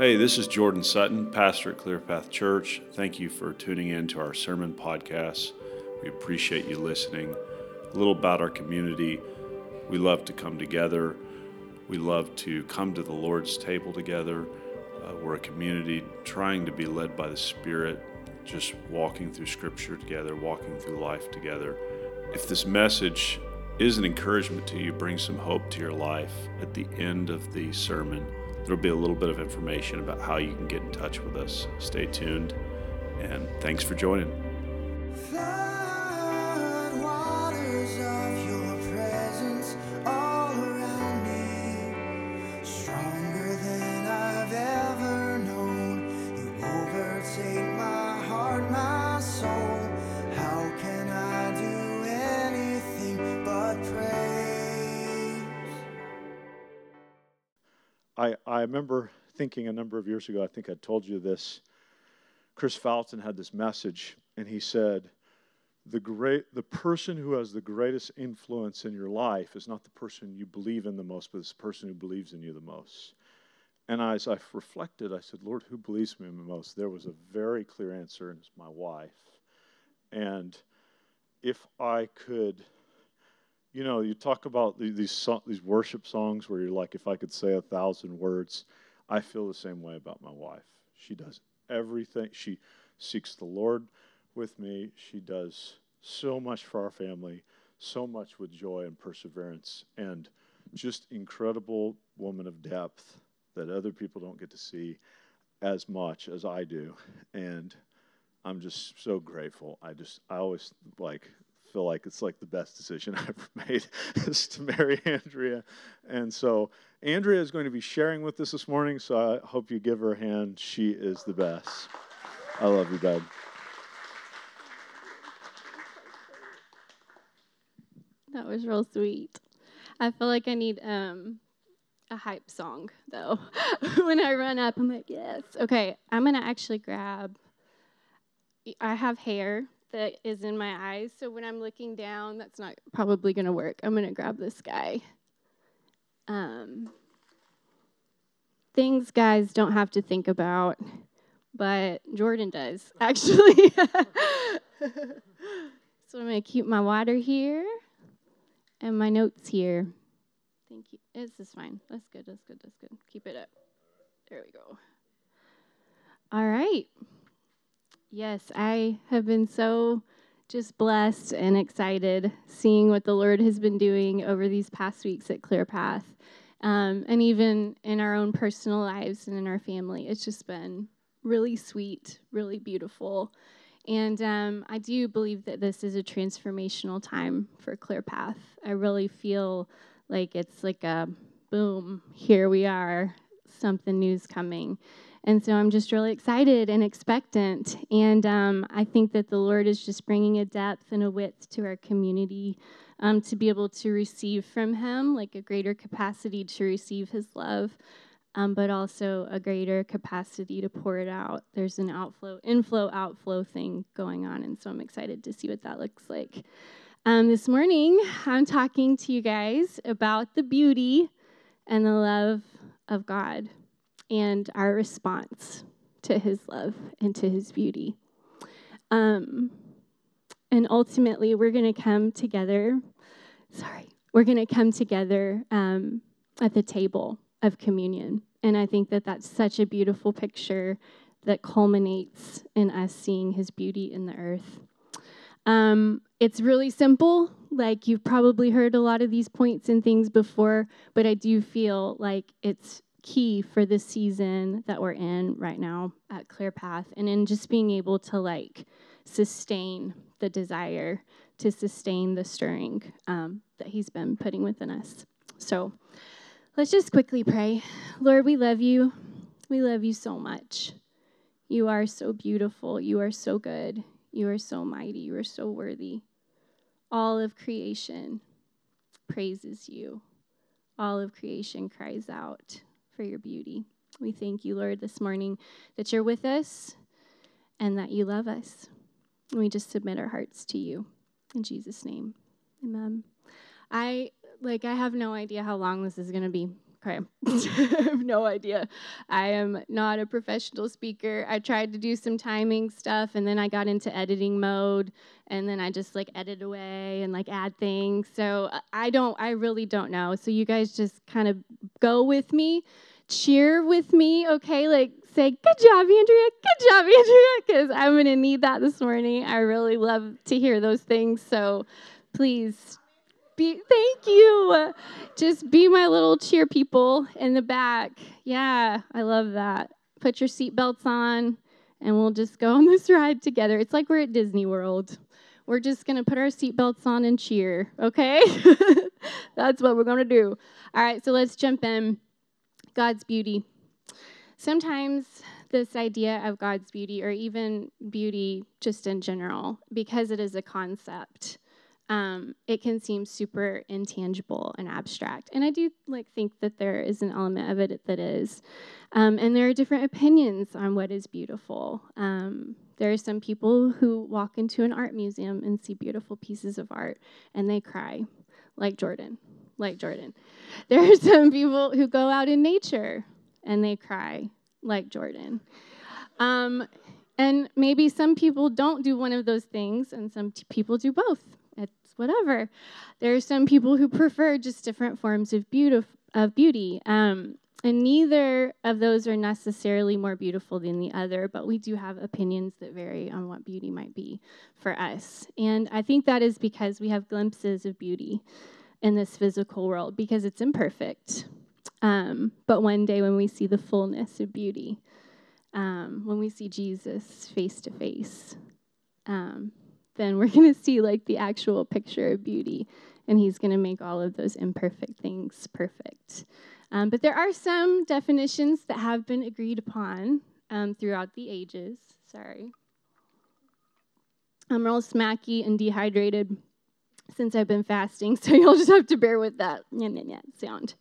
Hey, this is Jordan Sutton, pastor at Clearpath Church. Thank you for tuning in to our sermon podcast. We appreciate you listening. A little about our community. We love to come together. We love to come to the Lord's table together. Uh, we're a community trying to be led by the Spirit, just walking through Scripture together, walking through life together. If this message is an encouragement to you, bring some hope to your life at the end of the sermon. There'll be a little bit of information about how you can get in touch with us. Stay tuned, and thanks for joining. I, remember thinking a number of years ago, I think I told you this. Chris Fountain had this message, and he said, the, great, the person who has the greatest influence in your life is not the person you believe in the most, but it's the person who believes in you the most. And as I reflected, I said, Lord, who believes me the most? There was a very clear answer, and it's my wife. And if I could you know, you talk about the- these these worship songs where you're like, if I could say a thousand words, I feel the same way about my wife. She does everything. She seeks the Lord with me. She does so much for our family, so much with joy and perseverance, and just incredible woman of depth that other people don't get to see as much as I do, and I'm just so grateful. I just I always like feel like it's like the best decision I ever made is to marry Andrea. And so Andrea is going to be sharing with us this morning, so I hope you give her a hand. She is the best. I love you, babe. That was real sweet. I feel like I need um, a hype song though. when I run up, I'm like, yes. Okay, I'm gonna actually grab. I have hair that is in my eyes, so when I'm looking down, that's not probably gonna work. I'm gonna grab this guy. Um, things guys don't have to think about, but Jordan does actually. so I'm gonna keep my water here and my notes here. Thank you. This is fine. That's good. That's good. That's good. Keep it up. There we go. All right. Yes, I have been so just blessed and excited seeing what the Lord has been doing over these past weeks at Clear Path. Um, and even in our own personal lives and in our family. It's just been really sweet, really beautiful. And um, I do believe that this is a transformational time for Clear Path. I really feel like it's like a boom, here we are, something new's coming. And so I'm just really excited and expectant. And um, I think that the Lord is just bringing a depth and a width to our community um, to be able to receive from Him, like a greater capacity to receive His love um, but also a greater capacity to pour it out. There's an outflow, inflow, outflow thing going on, and so I'm excited to see what that looks like. Um, this morning, I'm talking to you guys about the beauty and the love of God and our response to His love and to His beauty. Um, and ultimately, we're going to come together. Sorry, we're going to come together um, at the table of communion. And I think that that's such a beautiful picture that culminates in us seeing his beauty in the earth. Um, it's really simple. Like you've probably heard a lot of these points and things before, but I do feel like it's key for the season that we're in right now at Clear Path and in just being able to like sustain the desire to sustain the stirring um, that he's been putting within us. So, Let's just quickly pray. Lord, we love you. We love you so much. You are so beautiful. You are so good. You are so mighty. You are so worthy. All of creation praises you. All of creation cries out for your beauty. We thank you, Lord, this morning that you're with us and that you love us. We just submit our hearts to you. In Jesus' name, amen. I like I have no idea how long this is going to be Okay. I have no idea. I am not a professional speaker. I tried to do some timing stuff and then I got into editing mode and then I just like edit away and like add things. So uh, I don't, I really don't know. So you guys just kind of go with me, cheer with me, okay? Like say, good job, Andrea, good job, Andrea, because I'm going to need that this morning. I really love to hear those things. So please be thank you. Just be my little cheer people in the back. Yeah, I love that. Put your seatbelts on and we'll just go on this ride together. It's like we're at Disney World. We're just going to put our seatbelts on and cheer, okay? That's what we're going to do. All right, so let's jump in. God's beauty. Sometimes this idea of God's beauty, or even beauty just in general, because it is a concept, um, it can seem super intangible and abstract. And I do like think that there is an element of it that is. Um, and there are different opinions on what is beautiful. Um, there are some people who walk into an art museum and see beautiful pieces of art and they cry, like Jordan, like Jordan. There are some people who go out in nature and they cry, like Jordan. Um, and maybe some people don't do one of those things, and some t- people do both It's whatever. There are some people who prefer just different forms of beauty. Of beauty. Um, and neither of those are necessarily more beautiful than the other, but we do have opinions that vary on what beauty might be for us. And I think that is because we have glimpses of beauty in this physical world because it's imperfect. Um, but one day when we see the fullness of beauty, um, when we see Jesus face to face, um, then we're going to see like the actual picture of beauty. And he's going to make all of those imperfect things perfect. Um, but there are some definitions that have been agreed upon um, throughout the ages. Sorry. I'm real smacky and dehydrated since I've been fasting, so you'll just have to bear with that sound.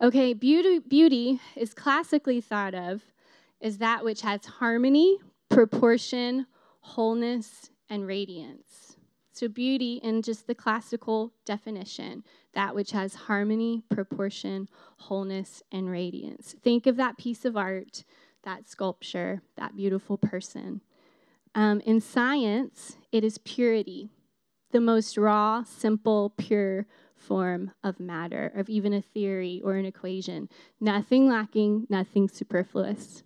Okay, beauty, beauty is classically thought of as that which has harmony, proportion, wholeness, and radiance. So, beauty, in just the classical definition, that which has harmony, proportion, wholeness, and radiance. Think of that piece of art, that sculpture, that beautiful person. Um, in science, it is purity, the most raw, simple, pure form of matter, of even a theory or an equation. Nothing lacking, nothing superfluous.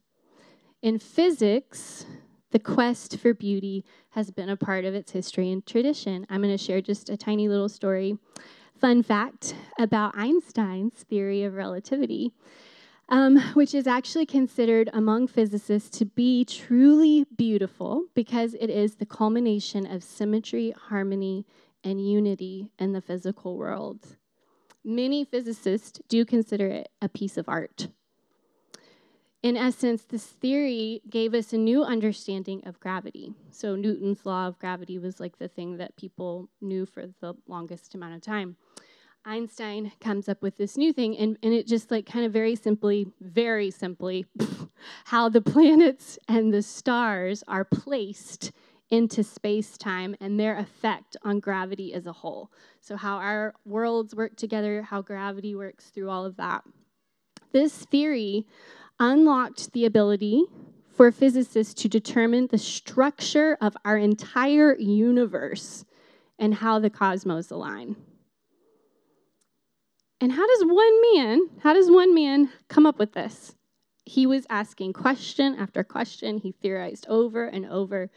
In physics, the quest for beauty has been a part of its history and tradition. I'm going to share just a tiny little story. Fun fact about Einstein's theory of relativity, um, which is actually considered among physicists to be truly beautiful because it is the culmination of symmetry, harmony, and unity in the physical world. Many physicists do consider it a piece of art in essence, this theory gave us a new understanding of gravity. So, Newton's law of gravity was like the thing that people knew for the longest amount of time. Einstein comes up with this new thing, and, and it just like kind of very simply, very simply, how the planets and the stars are placed into space time and their effect on gravity as a whole. So, how our worlds work together, how gravity works through all of that. This theory unlocked the ability for physicists to determine the structure of our entire universe and how the cosmos align. And how does one man, how does one man come up with this? He was asking question after question. He theorized over and over.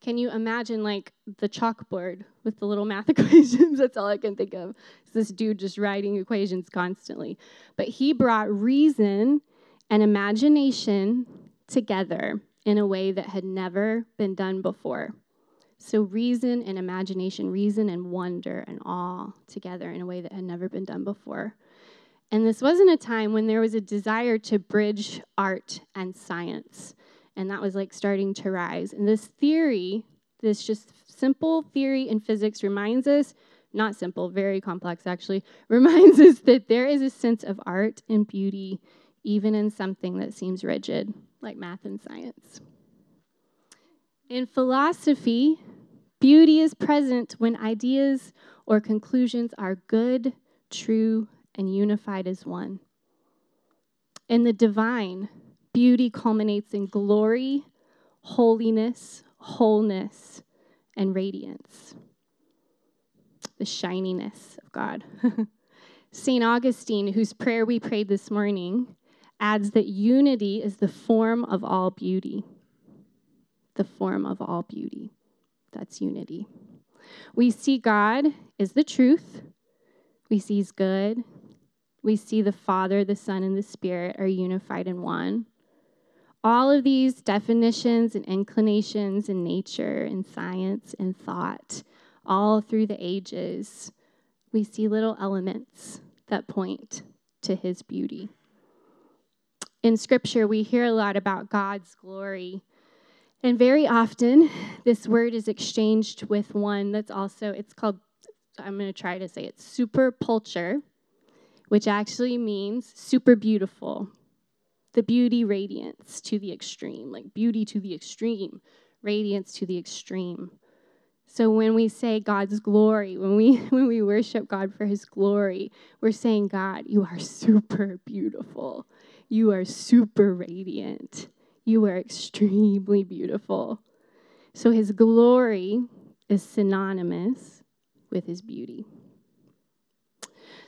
Can you imagine like the chalkboard with the little math equations? That's all I can think of. It's this dude just writing equations constantly. But he brought reason and imagination together in a way that had never been done before. So, reason and imagination, reason and wonder and awe together in a way that had never been done before. And this wasn't a time when there was a desire to bridge art and science. And that was like starting to rise. And this theory, this just simple theory in physics, reminds us not simple, very complex actually, reminds us that there is a sense of art and beauty even in something that seems rigid, like math and science. In philosophy, beauty is present when ideas or conclusions are good, true, and unified as one. In the divine, beauty culminates in glory, holiness, wholeness, and radiance. The shininess of God. St. Augustine, whose prayer we prayed this morning, adds that unity is the form of all beauty. The form of all beauty. That's unity. We see God is the truth. We see He's good. We see the Father, the Son, and the Spirit are unified in one. All of these definitions and inclinations in nature and science and thought, all through the ages, we see little elements that point to His beauty. In Scripture, we hear a lot about God's glory and very often, this word is exchanged with one that's also, it's called, I'm going to try to say it, superpulchre, which actually means super beautiful. The beauty radiance to the extreme, like beauty to the extreme, radiance to the extreme. So when we say God's glory, when we when we worship God for his glory, we're saying, God, you are super beautiful. You are super radiant. You are extremely beautiful. So his glory is synonymous with his beauty.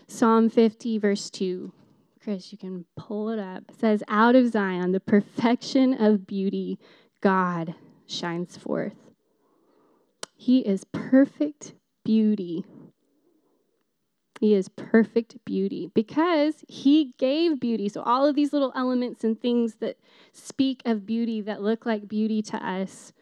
Psalm 50, verse 2. Chris, you can pull it up. It says, Out of Zion, the perfection of beauty, God shines forth. He is perfect beauty he is perfect beauty because he gave beauty. So, all of these little elements and things that speak of beauty that look like beauty to us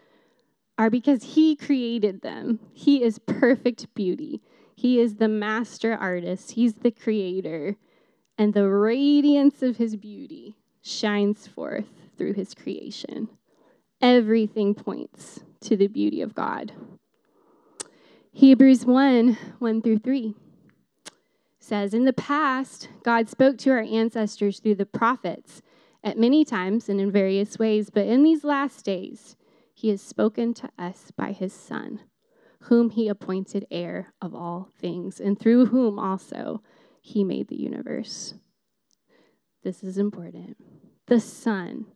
are because he created them. He is perfect beauty. He is the master artist, he's the creator. And the radiance of his beauty shines forth through his creation. Everything points to the beauty of God. Hebrews 1 1 through 3 says, In the past, God spoke to our ancestors through the prophets at many times and in various ways, but in these last days, he has spoken to us by his Son, whom he appointed heir of all things, and through whom also he made the universe. This is important. The Son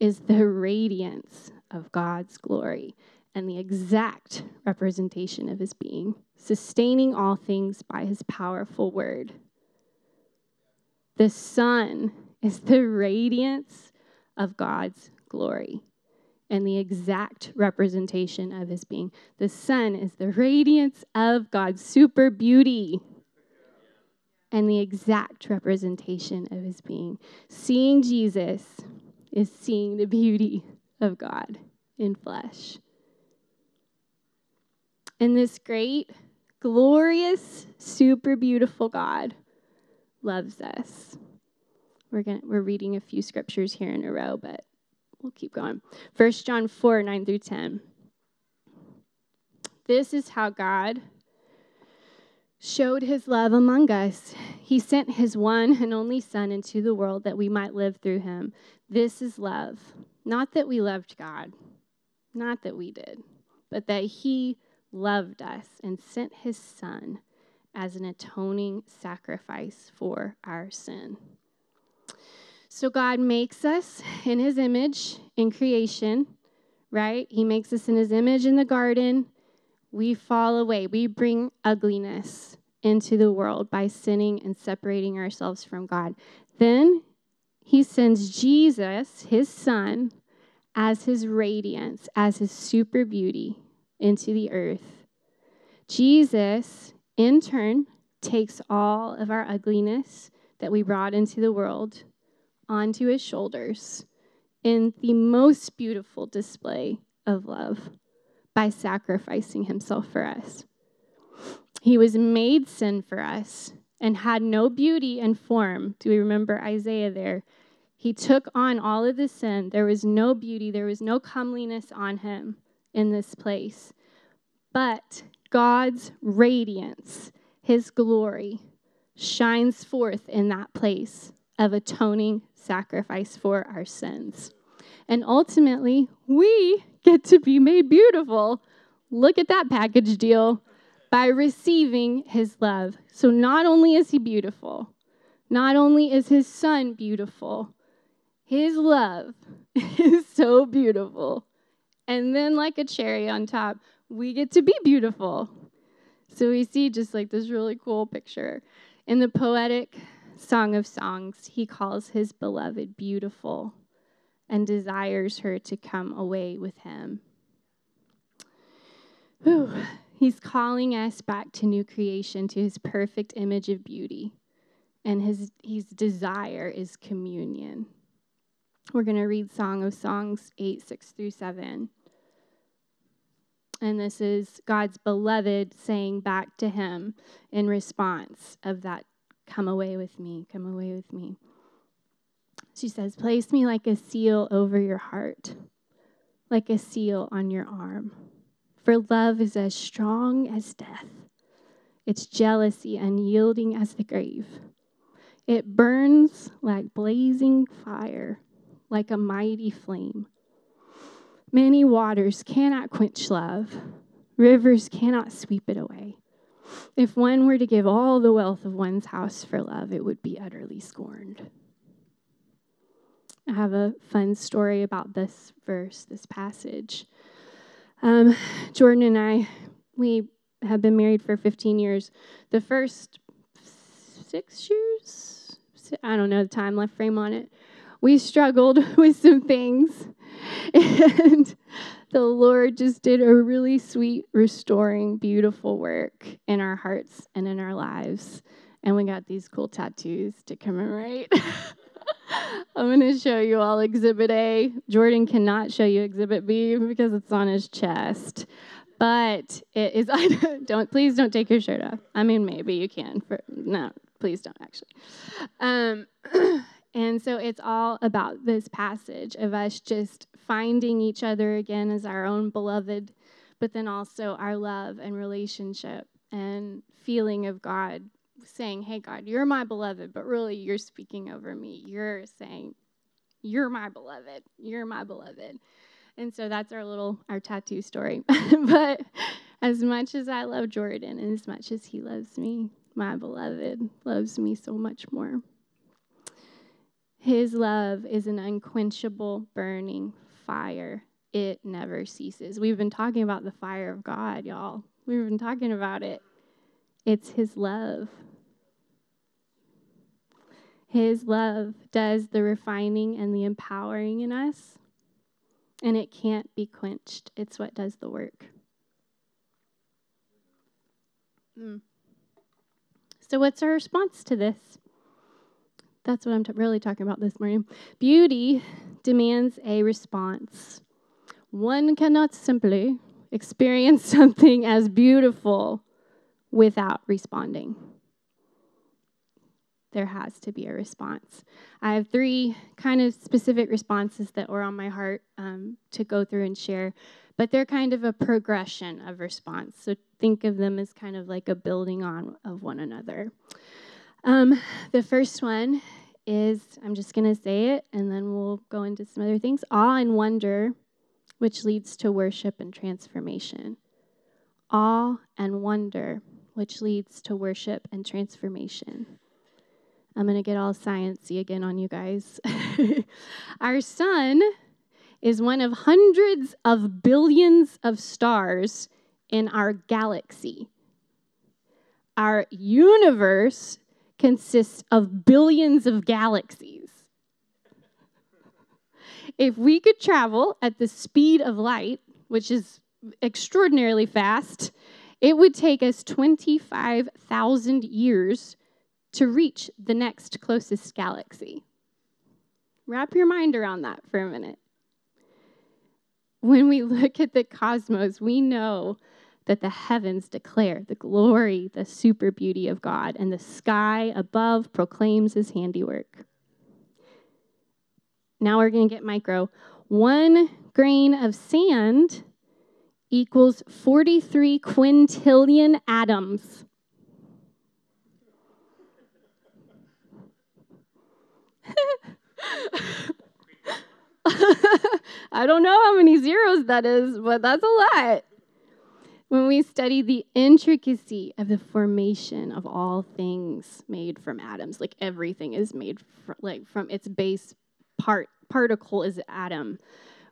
is the radiance of God's glory and the exact representation of his being, sustaining all things by his powerful word. The Son is the radiance of God's glory and the exact representation of his being. The Son is the radiance of God's super beauty and the exact representation of his being. Seeing Jesus is seeing the beauty of God in flesh. And this great, glorious, super beautiful God loves us. We're, gonna, we're reading a few scriptures here in a row, but we'll keep going. 1 John 4 9 through 10. This is how God showed his love among us. He sent his one and only Son into the world that we might live through him. This is love. Not that we loved God, not that we did, but that he loved us and sent his Son as an atoning sacrifice for our sin. So God makes us in his image in creation, right? He makes us in his image in the garden. We fall away, we bring ugliness into the world by sinning and separating ourselves from God. Then he sends Jesus, his son, as his radiance, as his super beauty, into the earth. Jesus, in turn, takes all of our ugliness that we brought into the world onto his shoulders in the most beautiful display of love by sacrificing himself for us. He was made sin for us and had no beauty and form. Do we remember Isaiah there? He took on all of the sin. There was no beauty, there was no comeliness on him in this place. But God's radiance, his glory, shines forth in that place of atoning sacrifice for our sins. And ultimately, we get to be made beautiful. Look at that package deal by receiving his love. So, not only is he beautiful, not only is his son beautiful, His love is so beautiful. And then, like a cherry on top, we get to be beautiful. So we see just like this really cool picture. In the poetic Song of Songs, he calls his beloved beautiful and desires her to come away with him. Whew. He's calling us back to new creation, to his perfect image of beauty. And his, his desire is communion. We're going to read Song of Songs 8, 6 through 7. And this is God's beloved saying back to him in response of that, Come away with me, come away with me. She says, Place me like a seal over your heart, like a seal on your arm. For love is as strong as death, its jealousy unyielding as the grave. It burns like blazing fire, like a mighty flame. Many waters cannot quench love, rivers cannot sweep it away. If one were to give all the wealth of one's house for love, it would be utterly scorned. I have a fun story about this verse, this passage. Um, Jordan and I, we have been married for 15 years. The first six years, I don't know the time left frame on it, we struggled with some things. And the Lord just did a really sweet, restoring, beautiful work in our hearts and in our lives. And we got these cool tattoos to commemorate. I'm going to show you all Exhibit A. Jordan cannot show you Exhibit B because it's on his chest. But it is, I don't, please don't take your shirt off. I mean, maybe you can. For, no, please don't actually. Um, and so it's all about this passage of us just finding each other again as our own beloved, but then also our love and relationship and feeling of God saying, Hey, God, you're my beloved, but really you're speaking over me. You're saying, You're my beloved. You're my beloved. And so that's our little our tattoo story. but as much as I love Jordan and as much as he loves me, my beloved loves me so much more. His love is an unquenchable burning fire. It never ceases. We've been talking about the fire of God, y'all. We've been talking about it. It's his love. His love does the refining and the empowering in us, and it can't be quenched. It's what does the work. Mm. So, what's our response to this? That's what I'm t- really talking about this morning. Beauty demands a response. One cannot simply experience something as beautiful without responding there has to be a response. I have three kind of specific responses that were on my heart um, to go through and share, but they're kind of a progression of response. So think of them as kind of like a building on of one another. Um, the first one is I'm just going to say it and then we'll go into some other things awe and wonder, which leads to worship and transformation. Awe and wonder, which leads to worship and transformation. I'm going to get all sciency again on you guys. Our sun is one of hundreds of billions of stars in our galaxy. Our universe consists of billions of galaxies. If we could travel at the speed of light, which is extraordinarily fast, it would take us 25,000 years to reach the next closest galaxy. Wrap your mind around that for a minute. When we look at the cosmos, we know that the heavens declare the glory, the super beauty of God, and the sky above proclaims his handiwork. Now we're going to get micro. One grain of sand equals 43 quintillion atoms. I don't know how many zeros that is, but that's a lot. When we study the intricacy of the formation of all things made from atoms, like everything is made from, like from its base part particle is atom.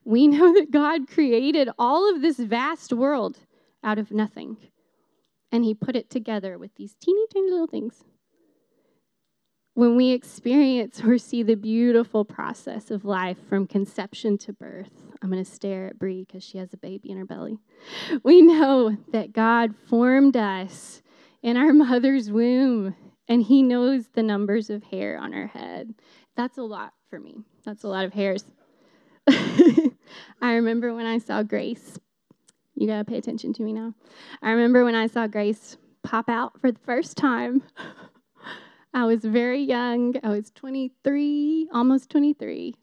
We know that God created all of this vast world out of nothing. And he put it together with these teeny tiny little things. When we experience or see the beautiful process of life from conception to birth, I'm going to stare at Brie because she has a baby in her belly. We know that God formed us in our mother's womb and he knows the numbers of hair on our head. That's a lot for me. That's a lot of hairs. I remember when I saw Grace. You got to pay attention to me now. I remember when I saw Grace pop out for the first time. I was very young. I was 23, almost 23.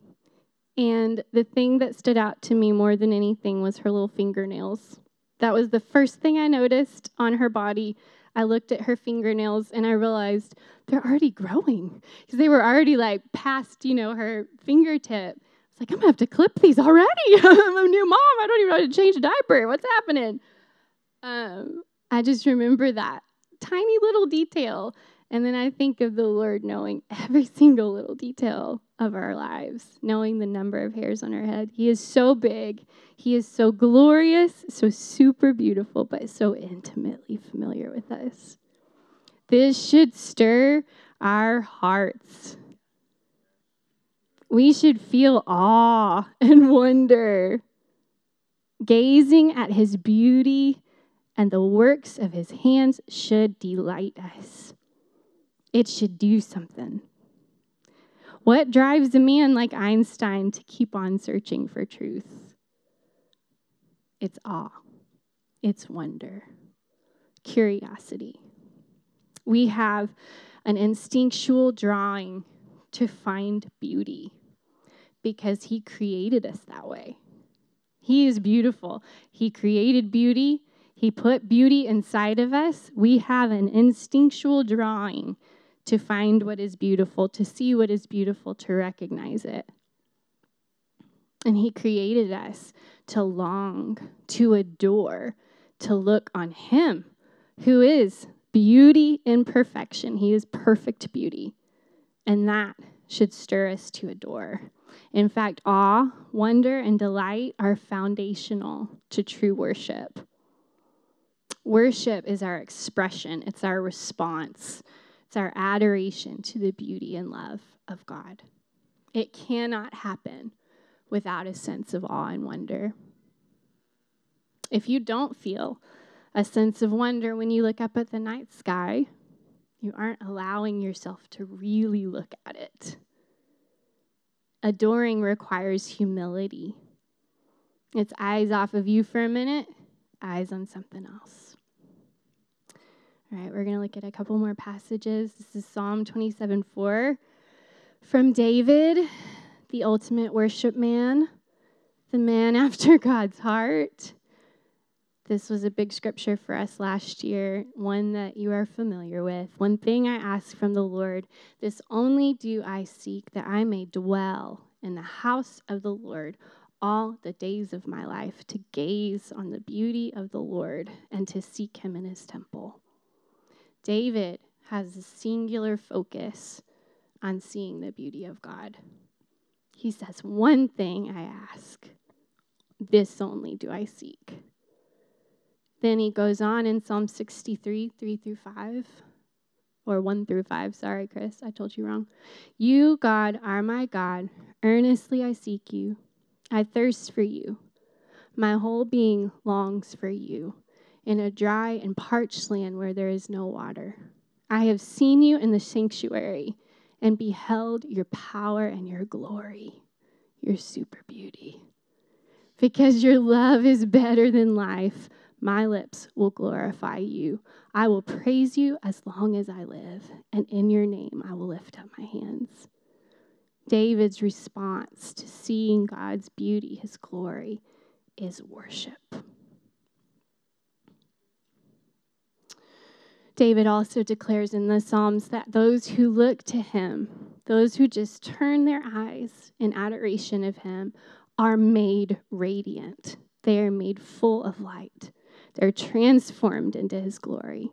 And the thing that stood out to me more than anything was her little fingernails. That was the first thing I noticed on her body. I looked at her fingernails and I realized they're already growing because they were already like past, you know, her fingertip. It's like, I'm gonna have to clip these already. I'm a new mom. I don't even know how to change a diaper. What's happening? Um, I just remember that tiny little detail. And then I think of the Lord knowing every single little detail of our lives, knowing the number of hairs on our head. He is so big. He is so glorious, so super beautiful, but so intimately familiar with us. This should stir our hearts. We should feel awe and wonder, gazing at his beauty and the works of his hands should delight us. It should do something. What drives a man like Einstein to keep on searching for truth? It's awe, it's wonder, curiosity. We have an instinctual drawing to find beauty because He created us that way. He is beautiful. He created beauty, He put beauty inside of us. We have an instinctual drawing to find what is beautiful, to see what is beautiful, to recognize it. And He created us to long, to adore, to look on Him, who is beauty in perfection. He is perfect beauty. And that should stir us to adore. In fact, awe, wonder, and delight are foundational to true worship. Worship is our expression, it's our response it's our adoration to the beauty and love of God. It cannot happen without a sense of awe and wonder. If you don't feel a sense of wonder when you look up at the night sky, you aren't allowing yourself to really look at it. Adoring requires humility. It's eyes off of you for a minute, eyes on something else. All right, we're going to look at a couple more passages. This is Psalm 27 4 from David, the ultimate worship man, the man after God's heart. This was a big scripture for us last year, one that you are familiar with. One thing I ask from the Lord, this only do I seek that I may dwell in the house of the Lord all the days of my life, to gaze on the beauty of the Lord and to seek him in his temple. David has a singular focus on seeing the beauty of God. He says, One thing I ask, this only do I seek. Then he goes on in Psalm 63, 3 through 5, or 1 through 5. Sorry, Chris, I told you wrong. You, God, are my God. Earnestly I seek you. I thirst for you. My whole being longs for you in a dry and parched land where there is no water. I have seen you in the sanctuary and beheld your power and your glory, your super beauty. Because your love is better than life, my lips will glorify you. I will praise you as long as I live, and in your name I will lift up my hands. David's response to seeing God's beauty, his glory, is worship. David also declares in the Psalms that those who look to him, those who just turn their eyes in adoration of him, are made radiant. They are made full of light. They're transformed into his glory.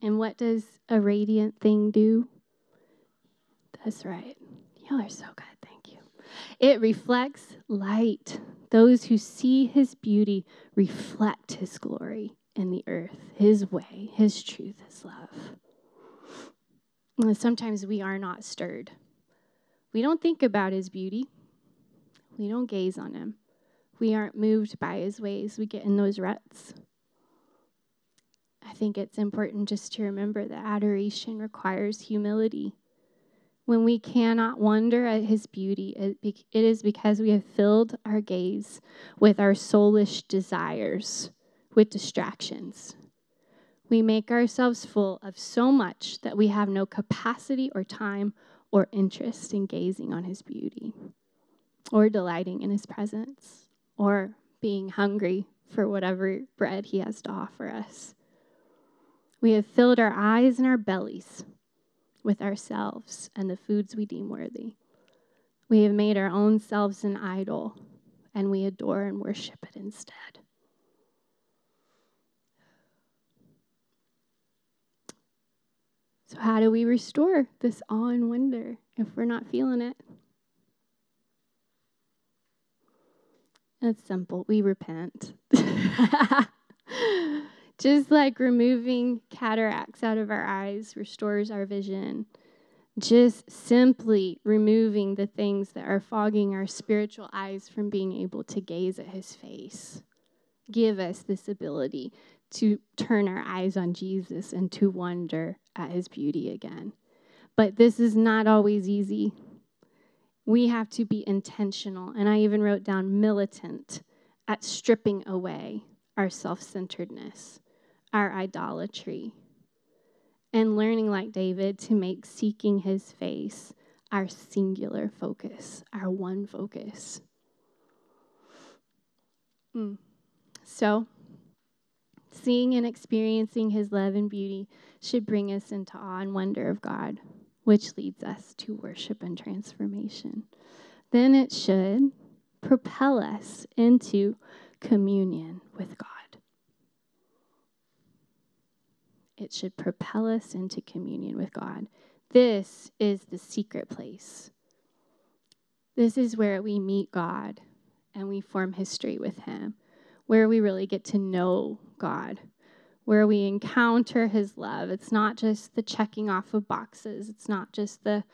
And what does a radiant thing do? That's right. Y'all are so good. Thank you. it reflects light. Those who see his beauty reflect his glory in the earth, his way, his truth, his love. And sometimes we are not stirred. We don't think about his beauty, we don't gaze on him. We aren't moved by his ways. We get in those ruts. I think it's important just to remember that adoration requires humility. When we cannot wonder at his beauty, it is because we have filled our gaze with our soulish desires, with distractions. We make ourselves full of so much that we have no capacity or time or interest in gazing on his beauty, or delighting in his presence, or being hungry for whatever bread he has to offer us. We have filled our eyes and our bellies with ourselves and the foods we deem worthy. We have made our own selves an idol, and we adore and worship it instead. So, how do we restore this awe and wonder if we're not feeling it? It's simple. We repent. Just like removing cataracts out of our eyes restores our vision. Just simply removing the things that are fogging our spiritual eyes from being able to gaze at his face. Give us this ability to turn our eyes on Jesus and to wonder at his beauty again. But this is not always easy. We have to be intentional, and I even wrote down militant at stripping away our self centeredness our idolatry, and learning, like David, to make seeking his face our singular focus, our one focus. Mm. So, seeing and experiencing his love and beauty should bring us into awe and wonder of God, which leads us to worship and transformation. Then it should propel us into communion with God. it should propel us into communion with God. This is the secret place. This is where we meet God and we form history with Him, where we really get to know God, where we encounter His love. It's not just the checking off of boxes, it's not just the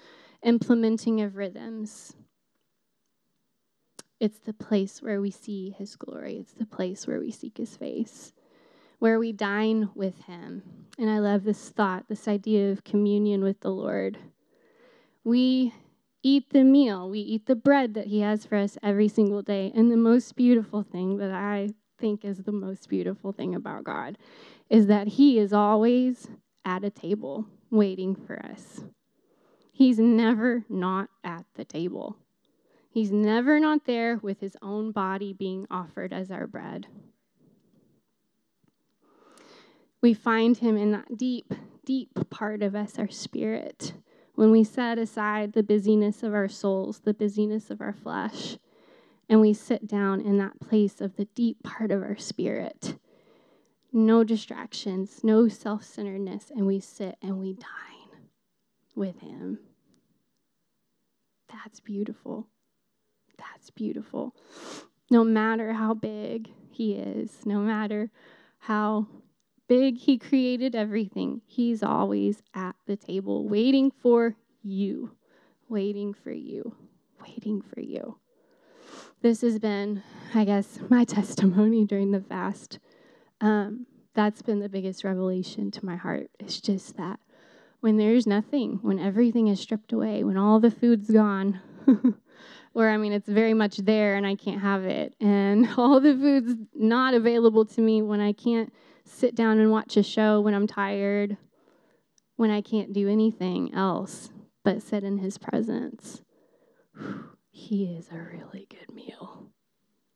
implementing of rhythms. It's the place where we see His glory, it's the place where we seek His face where we dine with Him. And I love this thought, this idea of communion with the Lord. We eat the meal, we eat the bread that He has for us every single day. And the most beautiful thing that I think is the most beautiful thing about God is that He is always at a table waiting for us. He's never not at the table. He's never not there with his own body being offered as our bread. We find him in that deep, deep part of us, our spirit, when we set aside the busyness of our souls, the busyness of our flesh, and we sit down in that place of the deep part of our spirit. No distractions, no self centeredness, and we sit and we dine with him. That's beautiful. That's beautiful. No matter how big he is, no matter how big, He created everything. He's always at the table waiting for you, waiting for you, waiting for you. This has been, I guess, my testimony during the fast. Um, that's been the biggest revelation to my heart. It's just that when there's nothing, when everything is stripped away, when all the food's gone, or I mean, it's very much there and I can't have it, and all the food's not available to me when I can't sit down and watch a show when I'm tired, when I can't do anything else but sit in His presence. He is a really good meal.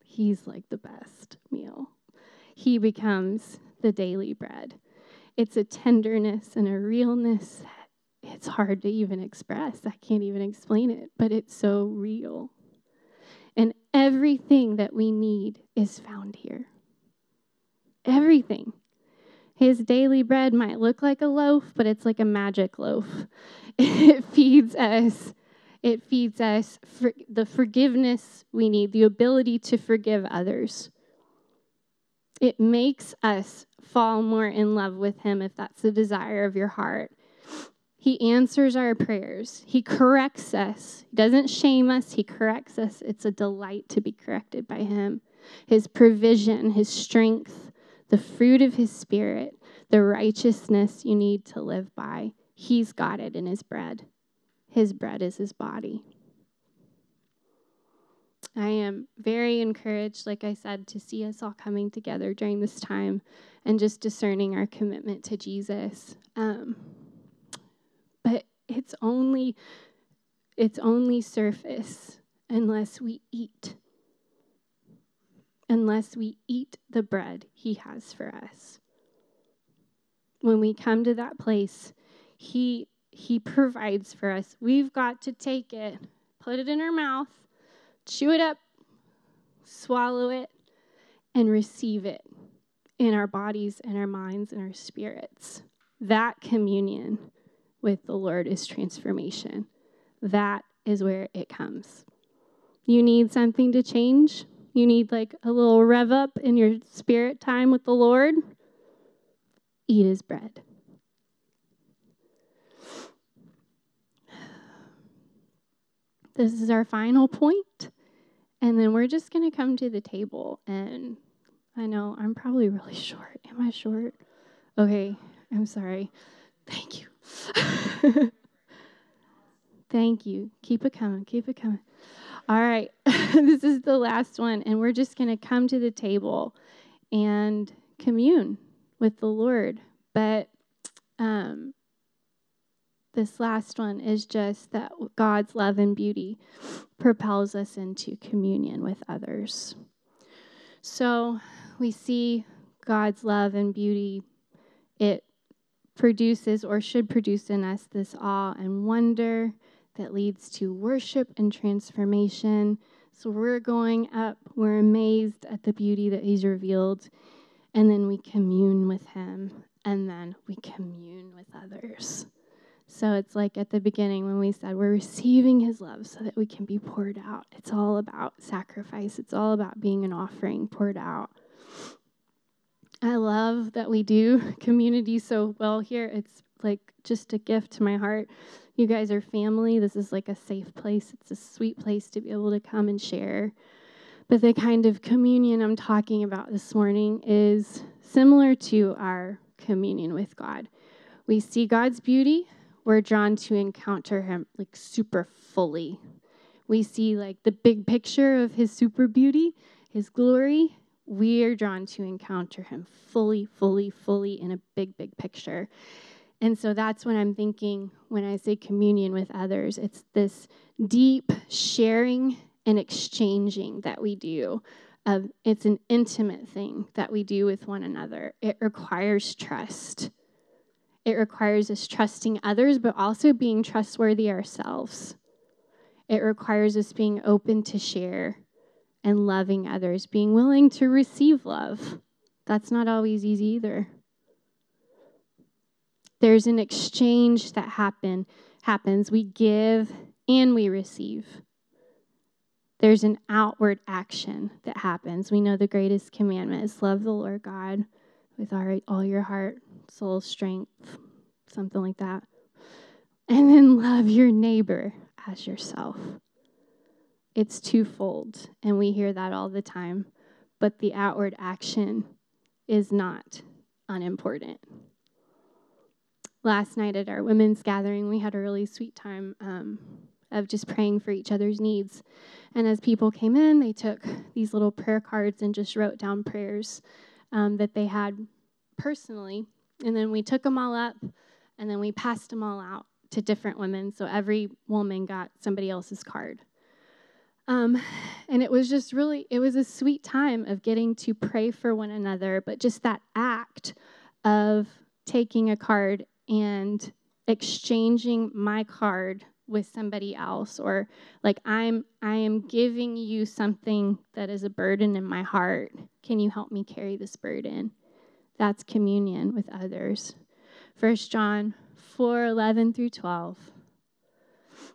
He's like the best meal. He becomes the daily bread. It's a tenderness and a realness that it's hard to even express. I can't even explain it, but it's so real. And everything that we need is found here everything. His daily bread might look like a loaf, but it's like a magic loaf. It feeds us It feeds us for the forgiveness we need, the ability to forgive others. It makes us fall more in love with Him if that's the desire of your heart. He answers our prayers. He corrects us. He doesn't shame us, He corrects us. It's a delight to be corrected by Him. His provision, His strength, the fruit of His Spirit, the righteousness you need to live by. He's got it in His bread. His bread is His body. I am very encouraged, like I said, to see us all coming together during this time and just discerning our commitment to Jesus. Um, but it's only it's only surface unless we eat. Unless we eat the bread he has for us. When we come to that place, he he provides for us. We've got to take it, put it in our mouth, chew it up, swallow it, and receive it in our bodies and our minds and our spirits. That communion with the Lord is transformation. That is where it comes. You need something to change? You need like a little rev up in your spirit time with the Lord? Eat his bread. This is our final. And then we're just going to come to the table. And I know I'm probably really short. Am I short? Okay, I'm sorry. Thank you. Thank you. Keep it coming. Keep it coming. All right. this is the last one. And we're just going to come to the table and commune with the Lord. But um, this last one is just that God's love and beauty propels us into communion with others. So we see God's love and beauty. It produces or should produce in us this awe and wonder that leads to worship and transformation. So we're going up, we're amazed at the beauty that He's revealed, and then we commune with Him, and then we commune with others. So it's like at the beginning when we said we're receiving his love so that we can be poured out. It's all about sacrifice, it's all about being an offering poured out. I love that we do community so well here. It's like just a gift to my heart. You guys are family. This is like a safe place. It's a sweet place to be able to come and share. But the kind of communion I'm talking about this morning is similar to our communion with God. We see God's beauty, we're drawn to encounter him like super fully. We see like the big picture of his super beauty, his glory. We are drawn to encounter him fully, fully, fully in a big, big picture. And so that's what I'm thinking when I say communion with others. It's this deep sharing and exchanging that we do. It's an intimate thing that we do with one another. It requires trust. It requires us trusting others, but also being trustworthy ourselves. It requires us being open to share and loving others, being willing to receive love. That's not always easy either. There's an exchange that happen, happens. We give and we receive. There's an outward action that happens. We know the greatest commandment is love the Lord God with all your heart, soul, strength, something like that. And then love your neighbor as yourself. It's twofold, and we hear that all the time, but the outward action is not unimportant. Last night at our women's gathering, we had a really sweet time um, of just praying for each other's needs. And as people came in, they took these little prayer cards and just wrote down prayers um, that they had personally. And then we took them all up and then we passed them all out to different women. So every woman got somebody else's card. Um, and it was just really, it was a sweet time of getting to pray for one another, but just that act of taking a card and exchanging my card with somebody else or like i'm i am giving you something that is a burden in my heart can you help me carry this burden that's communion with others 1 John 4 11 through 12.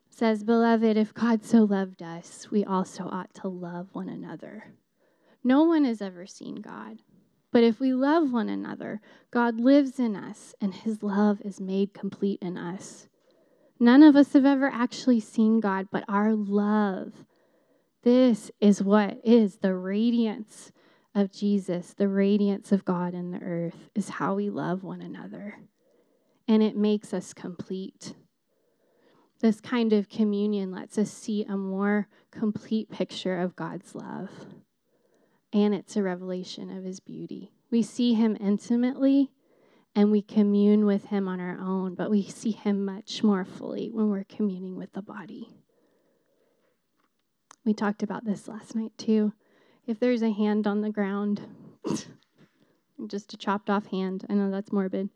says, Beloved, if God so loved us, we also ought to love one another. No one has ever seen God. But if we love one another, God lives in us, and his love is made complete in us. None of us have ever actually seen God, but our love, this is what is the radiance of Jesus, the radiance of God in the earth, is how we love one another. And it makes us complete. This kind of communion lets us see a more complete picture of God's love and it's a revelation of his beauty. We see him intimately and we commune with him on our own, but we see him much more fully when we're communing with the body. We talked about this last night too. If there's a hand on the ground, just a chopped off hand, I know that's morbid,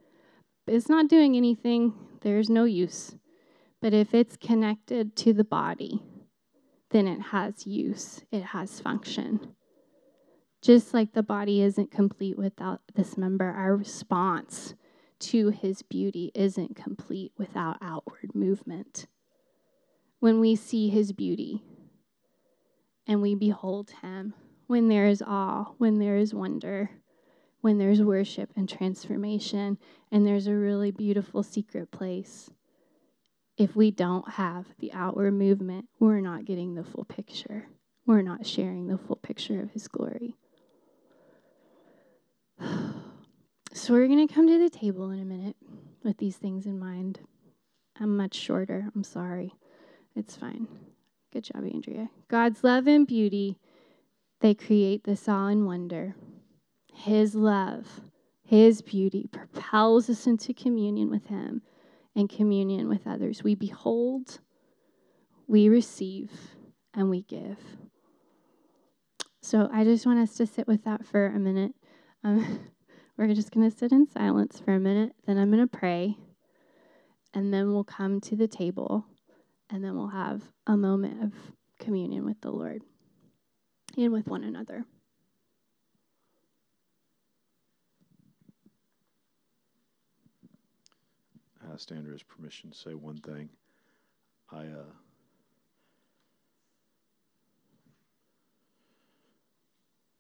it's not doing anything, there's no use. But if it's connected to the body, then it has use, it has function. Just like the body isn't complete without this member, our response to his beauty isn't complete without outward movement. When we see his beauty and we behold him, when there is awe, when there is wonder, when there's worship and transformation, and there's a really beautiful secret place. If we don't have the outward movement, we're not getting the full picture. We're not sharing the full picture of His glory. So we're going to come to the table in a minute with these things in mind. I'm much shorter. I'm sorry. It's fine. Good job, Andrea. God's love and beauty, they create this awe and wonder. His love, His beauty propels us into communion with Him and communion with others. We behold, we receive, and we give. So I just want us to sit with that for a minute. Um, we're just going to sit in silence for a minute. Then I'm going to pray. And then we'll come to the table. And then we'll have a moment of communion with the Lord and with one another. I asked Andrea's permission to say one thing. I uh,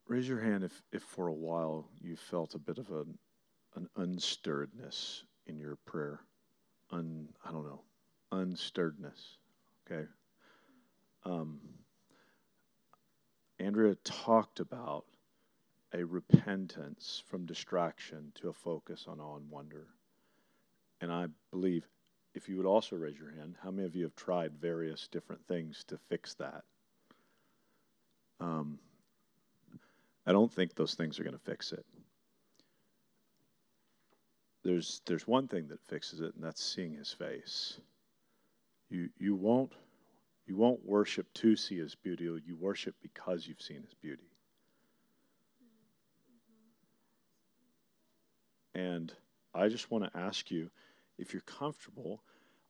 raise your hand if, if for a while you felt a bit of a, an unstirredness in your prayer. Un, I don't know, unstirredness. Okay. Um, Andrea talked about a repentance from distraction to a focus on awe and wonder. And I believe if you would also raise your hand, how many of you have tried various different things to fix that? Um, I don't think those things are going to fix it. There's, there's one thing that fixes it, and that's seeing his face. You, you, won't, you won't worship to see his beauty, you worship because you've seen his beauty. And I just want to ask you if you're comfortable,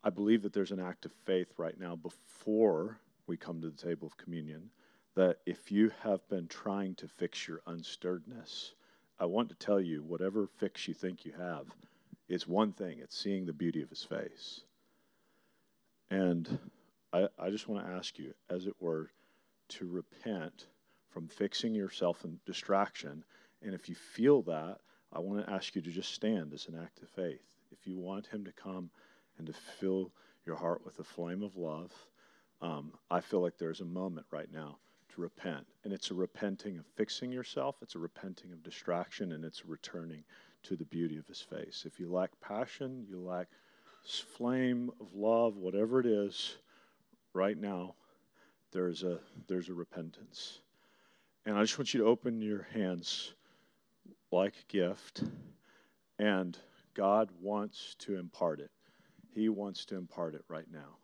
I believe that there's an act of faith right now before we come to the table of communion that if you have been trying to fix your unstirredness, I want to tell you whatever fix you think you have is one thing it's seeing the beauty of his face. And I, I just want to ask you, as it were, to repent from fixing yourself in distraction. And if you feel that, I want to ask you to just stand as an act of faith. If you want him to come and to fill your heart with a flame of love, um, I feel like there's a moment right now to repent. And it's a repenting of fixing yourself, it's a repenting of distraction, and it's a returning to the beauty of his face. If you lack passion, you lack flame of love, whatever it is, right now, there's a there's a repentance. And I just want you to open your hands like a gift, and God wants to impart it. He wants to impart it right now.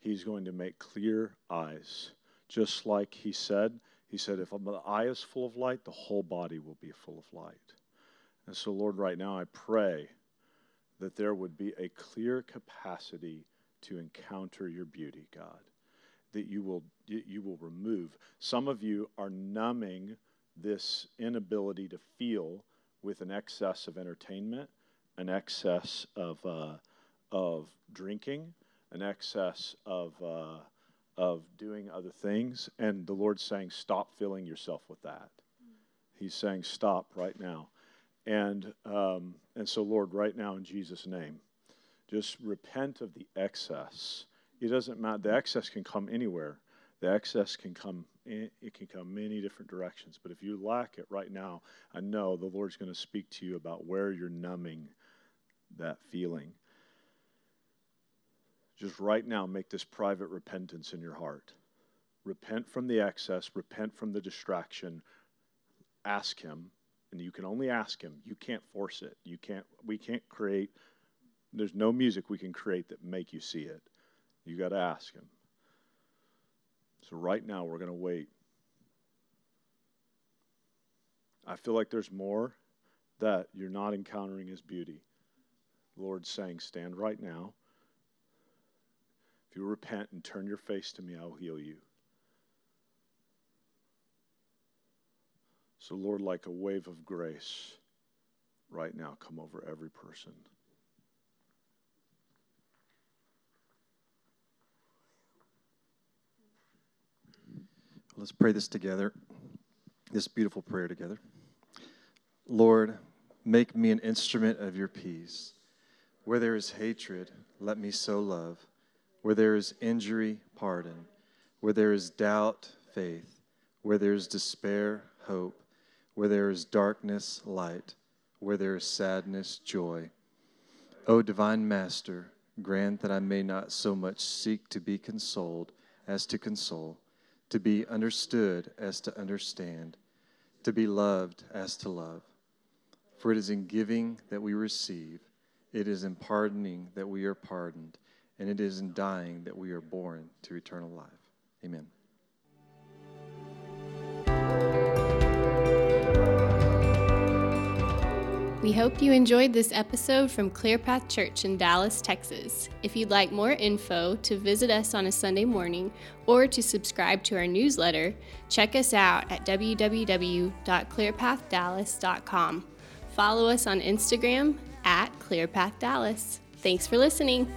He's going to make clear eyes just like he said, he said, if the eye is full of light, the whole body will be full of light. And so, Lord, right now I pray that there would be a clear capacity to encounter your beauty, God. That you will you will remove. Some of you are numbing this inability to feel with an excess of entertainment, an excess of uh, of drinking, an excess of uh, of doing other things, and the Lord's saying, stop filling yourself with that. He's saying, stop right now, and um, and so Lord, right now in Jesus' name, just repent of the excess. It doesn't matter. The excess can come anywhere. The excess can come. It can come many different directions. But if you lack it right now, I know the Lord's going to speak to you about where you're numbing that feeling just right now make this private repentance in your heart. Repent from the excess, repent from the distraction. Ask him, and you can only ask him. You can't force it. You can't we can't create there's no music we can create that make you see it. You got to ask him. So right now we're going to wait. I feel like there's more that you're not encountering his beauty. The Lord's saying, stand right now if you repent and turn your face to me, I will heal you. So, Lord, like a wave of grace, right now, come over every person. Let's pray this together, this beautiful prayer together. Lord, make me an instrument of your peace. Where there is hatred, let me sow love. Where there is injury, pardon. Where there is doubt, faith. Where there is despair, hope. Where there is darkness, light. Where there is sadness, joy. O divine Master, grant that I may not so much seek to be consoled as to console, to be understood as to understand, to be loved as to love. For it is in giving that we receive, it is in pardoning that we are pardoned and it is in dying that we are born to eternal life. Amen. We hope you enjoyed this episode from Clearpath Church in Dallas, Texas. If you'd like more info, to visit us on a Sunday morning, or to subscribe to our newsletter, check us out at www.clearpathdallas.com. Follow us on Instagram at ClearpathDallas. Thanks for listening.